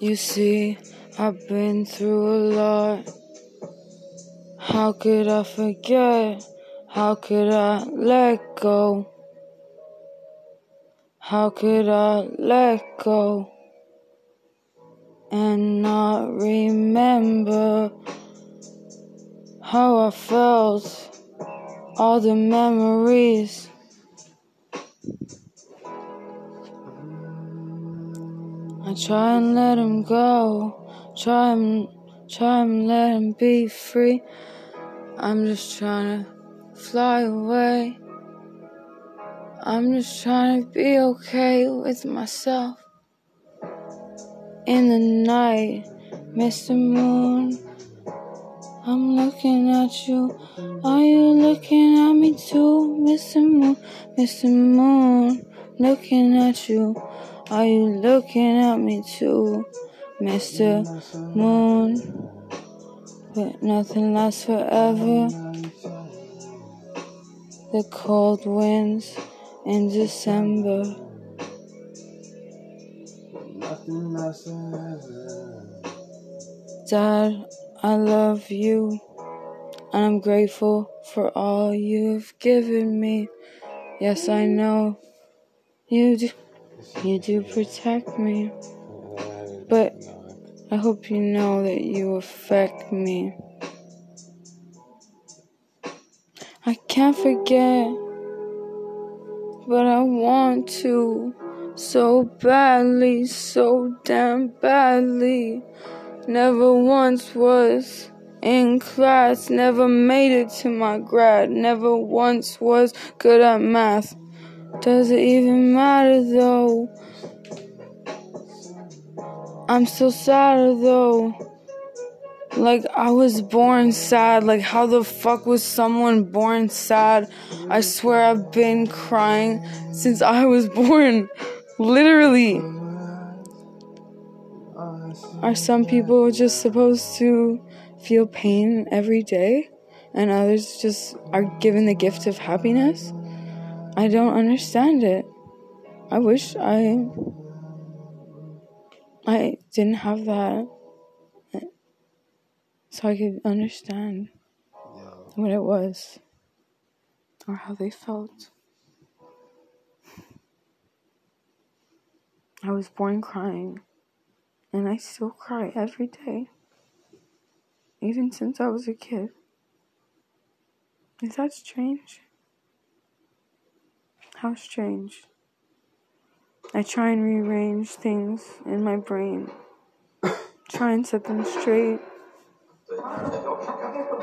You see, I've been through a lot. How could I forget? How could I let go? How could I let go and not remember how I felt? All the memories. I try and let him go, try and try and let him be free. I'm just trying to fly away. I'm just trying to be okay with myself. In the night, Mr. Moon, I'm looking at you. Are you looking at me too, Mr. Moon? Mr. Moon, looking at you. Are you looking at me too, Mr. Moon? But nothing lasts forever. The cold winds in December. Nothing lasts forever. Dad, I love you, and I'm grateful for all you've given me. Yes, I know you do, you do protect me, but I hope you know that you affect me. I can't forget, but I want to so badly, so damn badly. Never once was in class, never made it to my grad, never once was good at math. Does it even matter though? I'm so sad though. Like I was born sad. Like how the fuck was someone born sad? I swear I've been crying since I was born. Literally. Are some people just supposed to feel pain every day and others just are given the gift of happiness? I don't understand it. I wish I I didn't have that so I could understand Yo, what it was or how they felt. I was born crying, and I still cry every day, even since I was a kid. Is that strange? How strange. I try and rearrange things in my brain, try and set them straight.